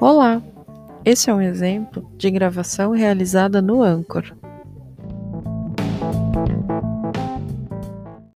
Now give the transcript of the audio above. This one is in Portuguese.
Olá! Esse é um exemplo de gravação realizada no Anchor.